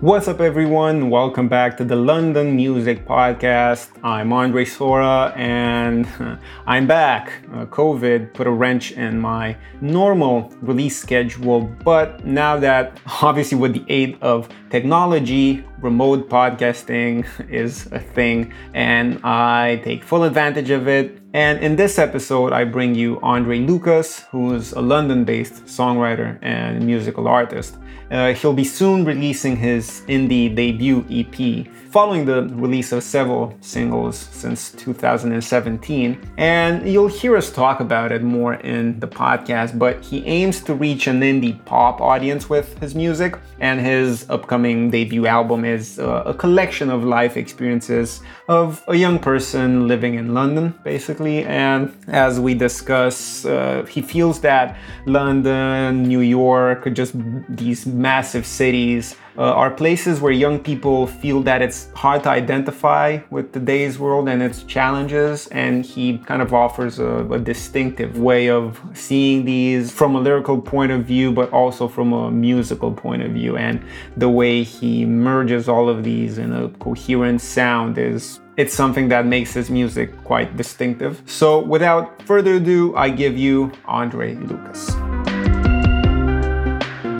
What's up, everyone? Welcome back to the London Music Podcast. I'm Andre Sora and I'm back. Uh, COVID put a wrench in my normal release schedule, but now that, obviously, with the aid of technology, remote podcasting is a thing, and I take full advantage of it. And in this episode, I bring you Andre Lucas, who's a London based songwriter and musical artist. Uh, he'll be soon releasing his indie debut EP, following the release of several singles since 2017. And you'll hear us talk about it more in the podcast, but he aims to reach an indie pop audience with his music, and his upcoming debut album is uh, a collection of life experiences of a young person living in London, basically. And as we discuss, uh, he feels that London, New York, just these massive cities uh, are places where young people feel that it's hard to identify with today's world and its challenges. And he kind of offers a, a distinctive way of seeing these from a lyrical point of view, but also from a musical point of view. And the way he merges all of these in a coherent sound is it's something that makes his music quite distinctive. So without further ado, I give you Andre Lucas.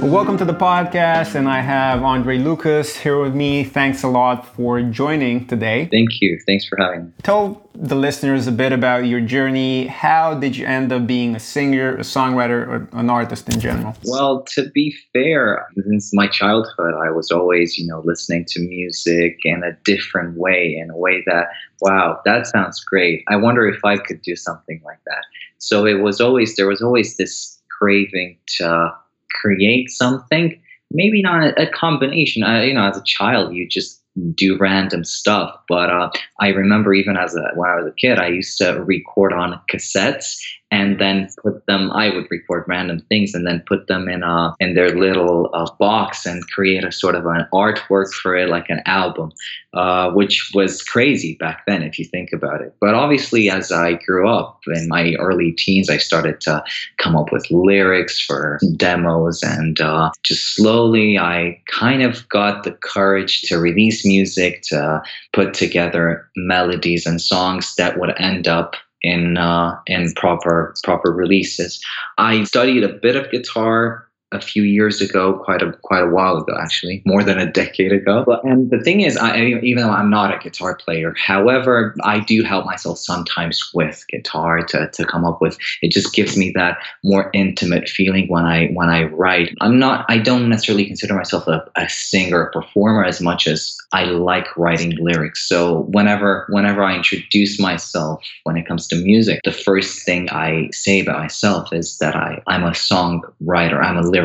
Welcome to the podcast, and I have Andre Lucas here with me. Thanks a lot for joining today. Thank you. Thanks for having me. Tell the listeners a bit about your journey. How did you end up being a singer, a songwriter, or an artist in general? Well, to be fair, since my childhood, I was always, you know, listening to music in a different way, in a way that, wow, that sounds great. I wonder if I could do something like that. So it was always, there was always this craving to create something maybe not a, combination. You know as a child you just do random stuff. But uh, i remember even as a when i was a kid i used to record on cassettes and then put them i would record random things and then put them in a in their little uh, box and create a sort of an artwork for it like an album uh, which was crazy back then if you think about it. But obviously as i grew up in my early teens i started to come up with lyrics for demos and uh, just slowly i kind of got the courage to release music to put together melodies and songs that would end up in uh, in proper proper releases. I studied a bit of guitar a few years ago, quite a quite a while ago, actually, more than a decade ago. And the thing is, I even though I'm not a guitar player, however, I do help myself sometimes with guitar to, to come up with. It just gives me that more intimate feeling when I when I write. I'm not. I don't necessarily consider myself a, a singer, performer, as much as I like writing lyrics. So whenever whenever I introduce myself when it comes to music, the first thing I say about myself is that I I'm a songwriter. I'm a lyric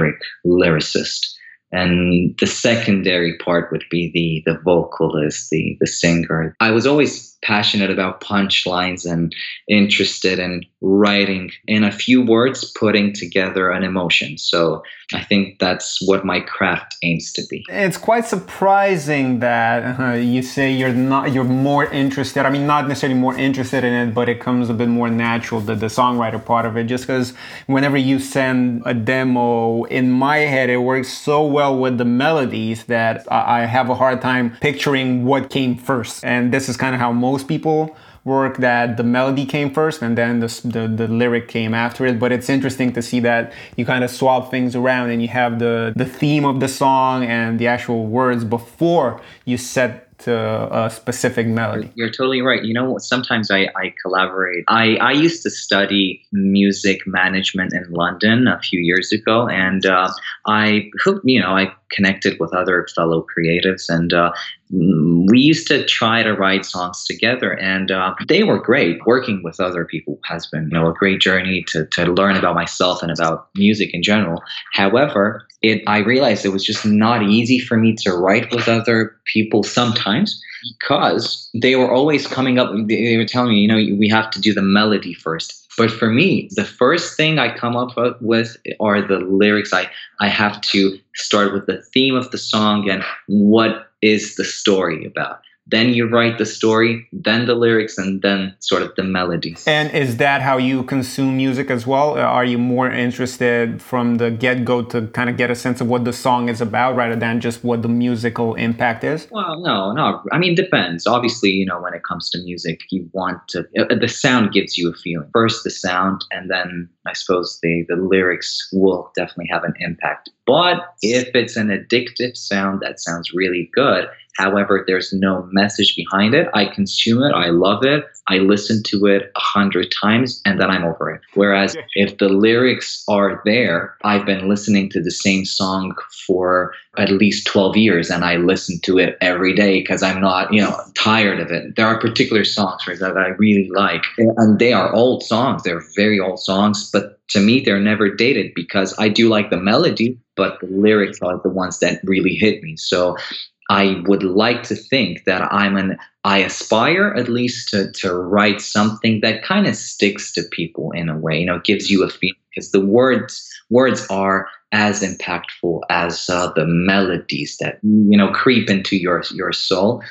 lyricist. And the secondary part would be the the vocalist, the the singer. I was always passionate about punchlines and interested in writing in a few words, putting together an emotion. So I think that's what my craft aims to be. It's quite surprising that uh, you say you're not you're more interested. I mean, not necessarily more interested in it, but it comes a bit more natural the the songwriter part of it. Just because whenever you send a demo, in my head it works so well with the melodies that I have a hard time picturing what came first. And this is kind of how most most people work that the melody came first and then the, the, the, lyric came after it but it's interesting to see that you kind of swap things around and you have the, the theme of the song and the actual words before you set to a specific melody. You're totally right. You know, sometimes I, I collaborate. I, I used to study music management in London a few years ago, and uh, I, you know, I connected with other fellow creatives, and uh, we used to try to write songs together, and uh, they were great. Working with other people has been, you know, a great journey to to learn about myself and about music in general. However, it I realized it was just not easy for me to write with other people sometimes because they were always coming up. They were telling me, you know, we have to do the melody first but for me, the first thing I come up with are the lyrics. I, I have to start with the theme of the song and what is the story about. Then you write the story, then the lyrics, and then sort of the melodies. And is that how you consume music as well? Are you more interested from the get go to kind of get a sense of what the song is about rather than just what the musical impact is? Well, no, no. I mean, depends. Obviously, you know, when it comes to music, you want to, uh, the sound gives you a feeling. First, the sound, and then I suppose the, the lyrics will definitely have an impact. But if it's an addictive sound that sounds really good, However, there's no message behind it. I consume it. I love it. I listen to it a hundred times and then I'm over it. Whereas if the lyrics are there, I've been listening to the same song for at least 12 years and I listen to it every day because I'm not, you know, tired of it. There are particular songs right, that I really like and they are old songs. They're very old songs, but to me, they're never dated because I do like the melody, but the lyrics are the ones that really hit me. So I would like to think that I'm an I aspire at least to to write something that kind of sticks to people in a way, you know, gives you a feeling because the words words are as impactful as uh, the melodies that you know creep into your your soul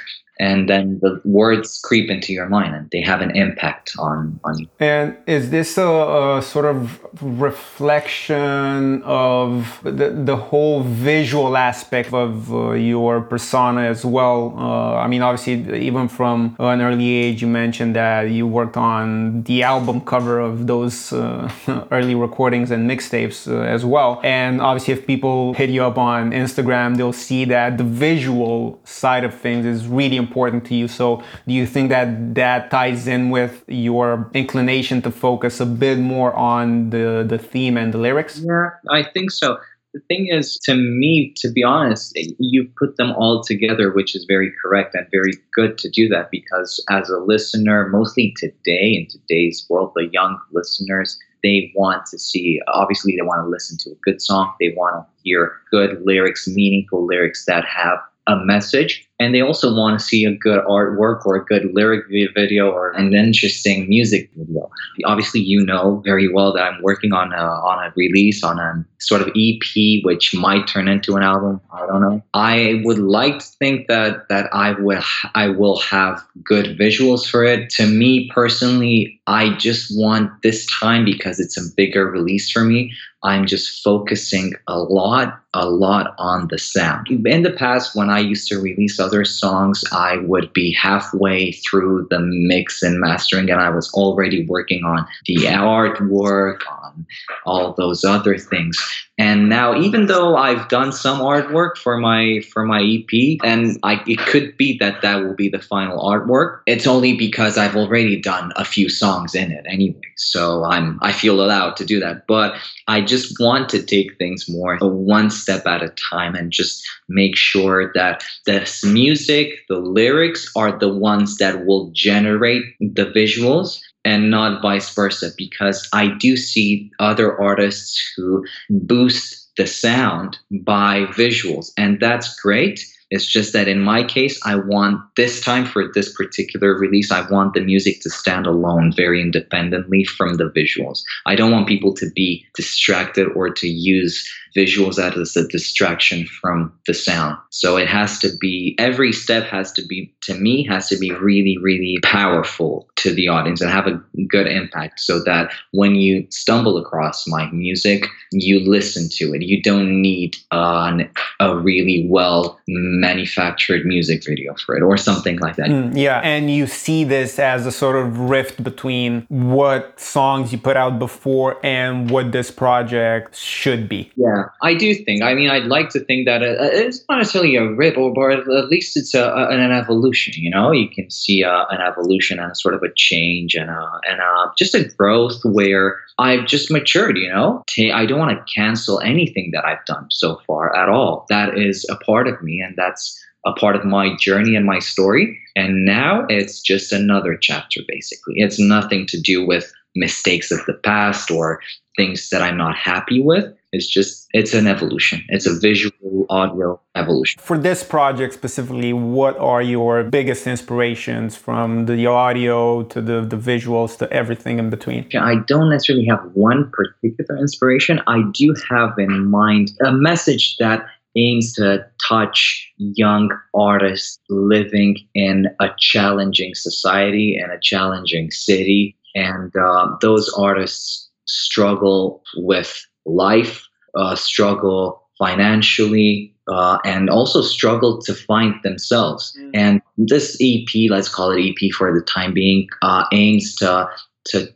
and then the words creep into your mind and they have an impact on on you. And is this a, a sort of reflection of the, the whole visual aspect of uh, your persona as well? Uh, i mean obviously even from an early age you mentioned that you worked on the album cover of those uh, early recordings and mixtapes uh, as well. And obviously if people hit you up on instagram they'll see that the visual side of things is really important to you. So, do you think that that ties in with your inclination to focus a bit more on the the theme and the lyrics? Yeah, I think so. The thing is, to me, to be honest, you put them all together, which is very correct and very good to do that because as a listener, mostly today in today's world, the young listeners, they want to see obviously they want to listen to a good song they want to hear good lyrics meaningful lyrics that have a message and they also want to see a good artwork or a good lyric video or an interesting music video. Obviously, you know very well that I'm working on a, on a release on a sort of EP, which might turn into an album. I don't know. I would like to think that that I will I will have good visuals for it. To me personally, I just want this time because it's a bigger release for me. I'm just focusing a lot, a lot on the sound. In the past, when I used to release other songs, I would be halfway through the mix and mastering, and I was already working on the artwork, on all those other things. And now, even though I've done some artwork for my for my EP, and I, it could be that that will be the final artwork, it's only because I've already done a few songs in it anyway. So I'm I feel allowed to do that. But I just want to take things more one step at a time and just make sure that the music, the lyrics are the ones that will generate the visuals and not vice versa because I do see other artists who boost the sound by visuals and that's great it's just that in my case, I want this time for this particular release, I want the music to stand alone very independently from the visuals. I don't want people to be distracted or to use visuals as a distraction from the sound. So it has to be, every step has to be, to me, has to be really, really powerful to the audience and have a good impact so that when you stumble across my music, you listen to it. You don't need uh, a really well manufactured music video for it or something like that. Mm, yeah, and you see this as a sort of rift between what songs you put out before and what this project should be. Yeah, I do think. I mean, I'd like to think that uh, it's not necessarily a rip, or, at least it's a, a, an evolution. You know, you can see uh, an evolution and a sort of a change and a, and a, just a growth where I've just matured. You know, I don't want to cancel anything that I've done so far at all. That is a part of me, and that's a part of my journey and my story. And now it's just another chapter, basically. It's nothing to do with mistakes of the past or things that I'm not happy with. It's just, it's an evolution. It's a visual audio evolution. For this project specifically, what are your biggest inspirations from the audio to the, the visuals to everything in between? I don't necessarily have one particular inspiration. I do have in mind a message that aims to touch young artists living in a challenging society and a challenging city. And uh, those artists struggle with life, uh, struggle financially, uh, and also struggle to find themselves. Mm. And this EP, let's call it EP for the time being, uh, aims to to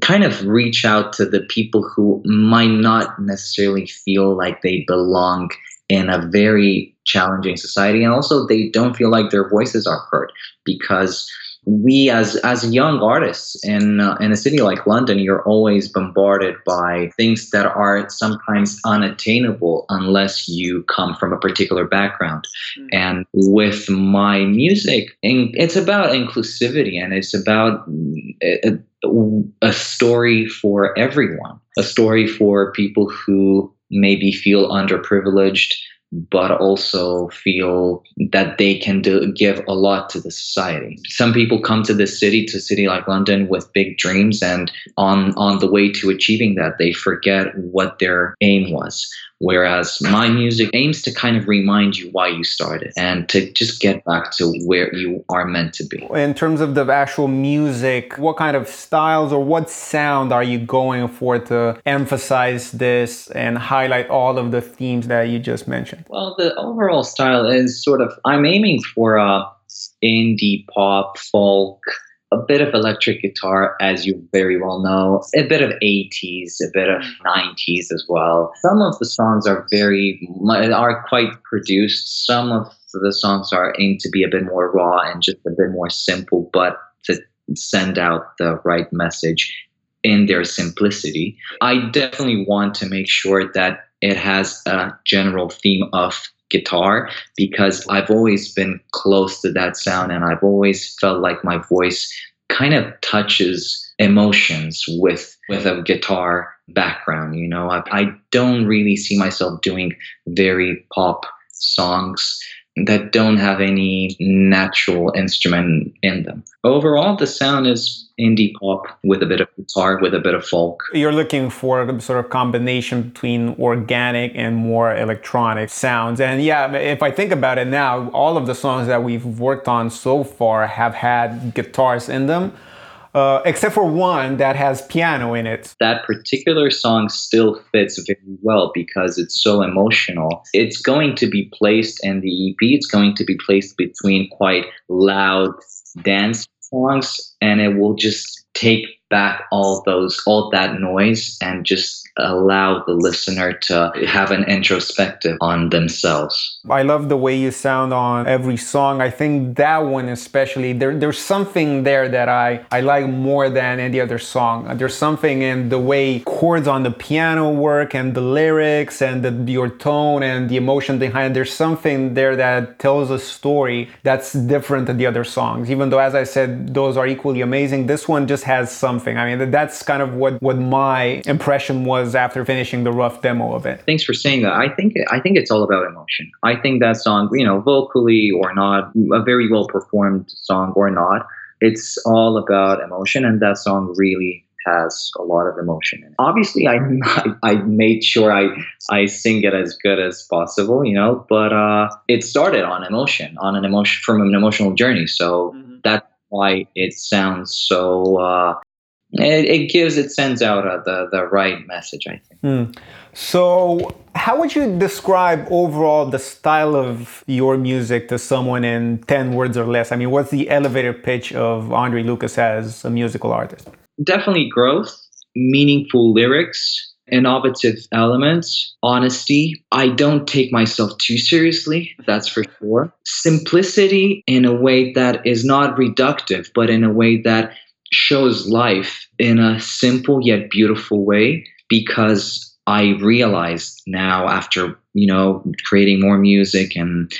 kind of reach out to the people who might not necessarily feel like they belong in a very challenging society and also they don't feel like their voices are heard because we as as young artists in uh, in a city like London, you're always bombarded by things that are sometimes unattainable unless you come from a particular background. Mm-hmm. And with my music, it's about inclusivity and it's about a, a story for everyone, a story for people who maybe feel underprivileged but also feel that they can do, give a lot to the society. Some people come to this city, to a city like London, with big dreams, and on on the way to achieving that, they forget what their aim was. Whereas my music aims to kind of remind you why you started and to just get back to where you are meant to be. In terms of the actual music, what kind of styles or what sound are you going for to emphasize this and highlight all of the themes that you just mentioned? Well, the overall style is sort of, I'm aiming for a indie pop, folk, a bit of electric guitar, as you very well know, a bit of 80s, a bit of mm-hmm. 90s as well. Some of the songs are very are quite produced. Some of the songs are aimed to be a bit more raw and just a bit more simple, but to send out the right message in their simplicity. I definitely want to make sure that it has a general theme of guitar because I've always been close to that sound and I've always felt like my voice kind of touches emotions with with a guitar background you know? I, I don't really see myself doing very pop songs that don't have any natural instrument in them. Overall, the sound is indie pop with a bit of guitar, with a bit of folk. You're looking for a sort of combination between organic and more electronic sounds. And yeah, if I think about it now, all of the songs that we've worked on so far have had guitars in them uh, except for one that has piano in it. That particular song still fits very well because it's so emotional. It's going to be placed in the EP, it's going to be placed between quite loud dance songs, and it will just take back all those all that noise and just allow the listener to have an introspective on themselves. I love the way you sound on every song. I think that one especially there there's something there that I I like more than any other song. There's something in the way chords on the piano work and the lyrics and the, your tone and the emotion behind. There's something there that tells a story that's different than the other songs. Even though as I said those are equally amazing, this one just has something. I mean that's kind of what what my impression was was after finishing the rough demo of it. Thanks for saying that. I think I think it's all about emotion. I think that song, you know, vocally or not, a very well performed song or not, it's all about emotion, and that song really has a lot of emotion in it. Obviously, I, I, I made sure I I sing it as good as possible, you know, but uh, it started on emotion, on an emotion from an emotional journey. So mm-hmm. that's why it sounds so uh, it, it gives it sends out uh, the the right message i think mm. so how would you describe overall the style of your music to someone in 10 words or less i mean what's the elevator pitch of andre lucas as a musical artist definitely growth meaningful lyrics innovative elements, honesty. I don't take myself too seriously, that's for sure. Simplicity in a way that is not reductive, but in a way that shows life in a simple yet beautiful way because I realized now after you know creating more music and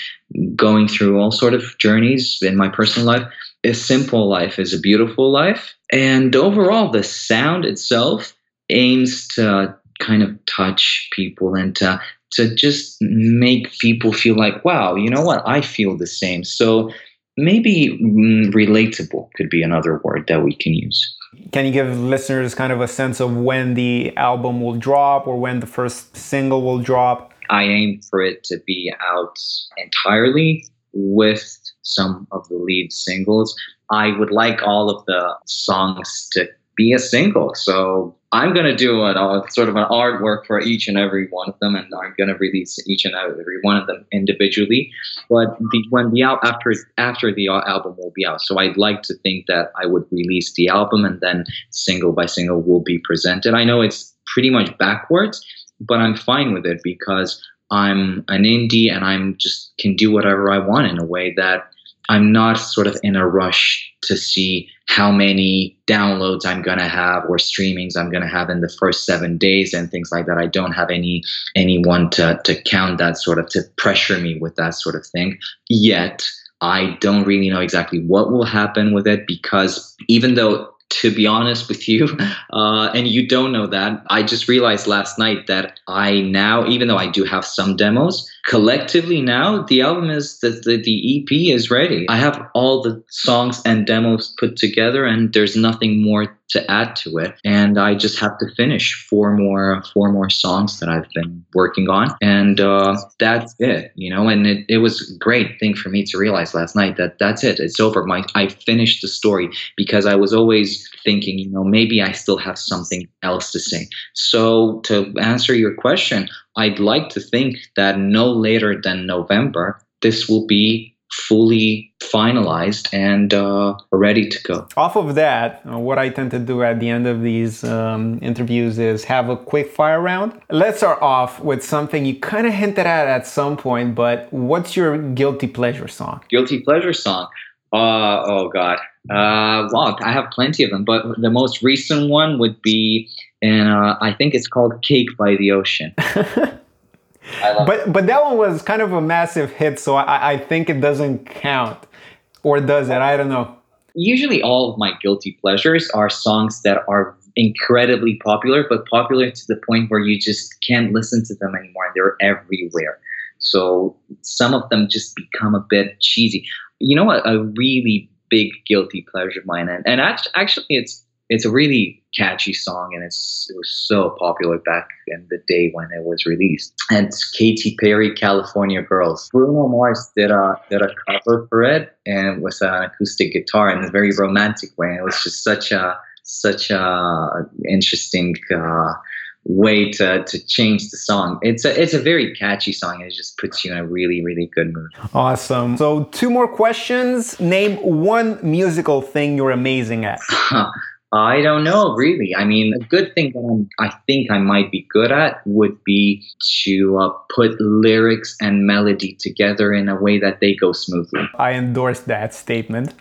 going through all sort of journeys in my personal life a simple life is a beautiful life. And overall the sound itself aims to kind of touch people and to to just make people feel like wow you know what? I feel the same. So maybe mm, relatable could be another word that we can use. Can you give listeners kind of a sense of when the album will drop or when the first single will drop? I aim for it to be out entirely with some of the lead singles. I would like all of the songs to be a single. So I'm going to do a, a, uh, sort of an artwork for each and every one of them, and I'm going to release each and every one of them individually. But the, when the after after the album will be out, so I'd like to think that I would release the album and then single by single will be presented. I know it's pretty much backwards, but I'm fine with it because I'm an indie and I'm just can do whatever I want in a way that I'm not sort of in a rush to see how many downloads I'm going to have or streamings I'm going to have in the first 7 days and things like that. I don't have any anyone to to count that sort of to pressure me with that sort of thing yet. I don't really know exactly what will happen with it because even though to be honest with you, uh, and you don't know that, I just realized last night that I now, even though I do have some demos, collectively now the album is the, the, the EP is ready. I have all the songs and demos put together, and there's nothing more to add to it. And i just have to finish four more four more songs that i've been working on. And uh, that's it you know and it, it was a great thing for me to realize last night that that's it it's over. My i finished the story because i was always thinking you know maybe i still have something else to say. So to answer your question i'd like to think that no later than november this will be fully finalized and uh, ready to go. Off of that, uh, what I tend to do at the end of these um, interviews is have a quick fire round. Let's start off with something you kind of hinted at at some point, but what's your guilty pleasure song? Guilty pleasure song. Uh, oh God. Uh, well, I have plenty of them, but the most recent one would be, and uh, I think it's called "Cake by the Ocean." but but that one was kind of a massive hit, so I, I think it doesn't count, or does it? I don't know. Usually, all of my guilty pleasures are songs that are incredibly popular, but popular to the point where you just can't listen to them anymore. They're everywhere. So some of them just become a bit cheesy. You know, a, a really big guilty pleasure of mine, and, and actually, it's it's a really catchy song and it's it was so popular back in the day when it was released. And it's Katy Perry, California Girls. Bruno Mars did a did a cover for it and with an acoustic guitar in a very romantic way. It was just such a such a interesting uh, way to, to change the song. It's a it's a very catchy song. And it just puts you in a really really good mood. Awesome. So two more questions. Name one musical thing you're amazing at. I don't know, really. I mean, a good thing that I'm, i think I might be good at would be to uh, put lyrics and melody together in a way that they go smoothly. I endorse that statement.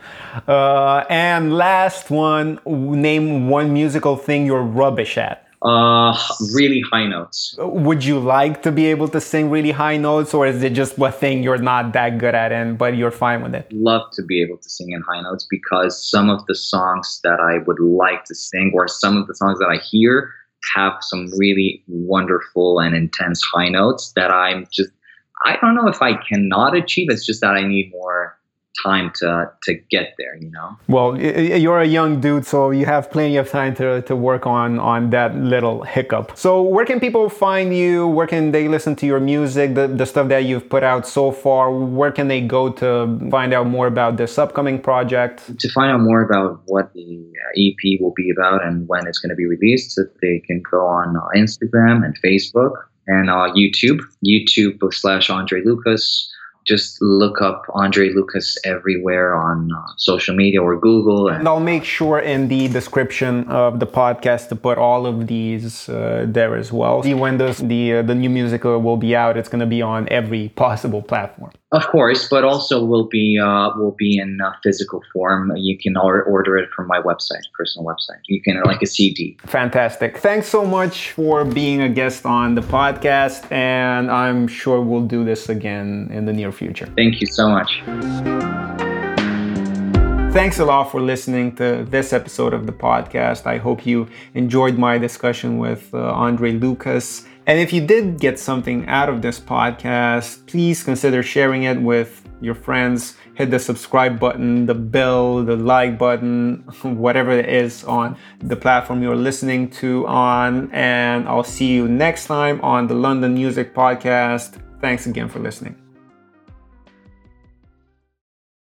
Uh, and last one, name one musical thing you're rubbish at. Uh, really high notes. Would you like to be able to sing really high notes, or is it just a thing you're not that good at, and but you're fine with it? Love to be able to sing in high notes because some of the songs that I would like to sing, or some of the songs that I hear, have some really wonderful and intense high notes that I'm just I don't know if I cannot achieve. It's just that I need more time to to get there you know? Well you're a young dude so you have plenty of time to, to work on on that little hiccup. So where can people find you? Where can they listen to your music the, the stuff that you've put out so far? Where can they go to find out more about this upcoming project? To find out more about what the uh, ep will be about and when it's going to be released they can go on uh, instagram and facebook and uh, youtube. Youtube slash andre lucas just look up Andre Lucas everywhere on uh, social media or Google. And, and, I'll make sure in the description of the podcast to put all of these uh, there as well. See when the the, uh, the new music will be out, it's going to be on every possible platform. Of course, but also will be uh, will be in physical form. You can order it from my website, personal website. You can like a CD. Fantastic! Thanks so much for being a guest on the podcast, and I'm sure we'll do this again in the near future. Thank you so much. Thanks a lot for listening to this episode of the podcast. I hope you enjoyed my discussion with uh, Andre Lucas. And if you did get something out of this podcast, please consider sharing it with your friends. Hit the subscribe button, the bell, the like button, whatever it is on the platform you're listening to on. And I'll see you next time on the London Music Podcast. Thanks again for listening.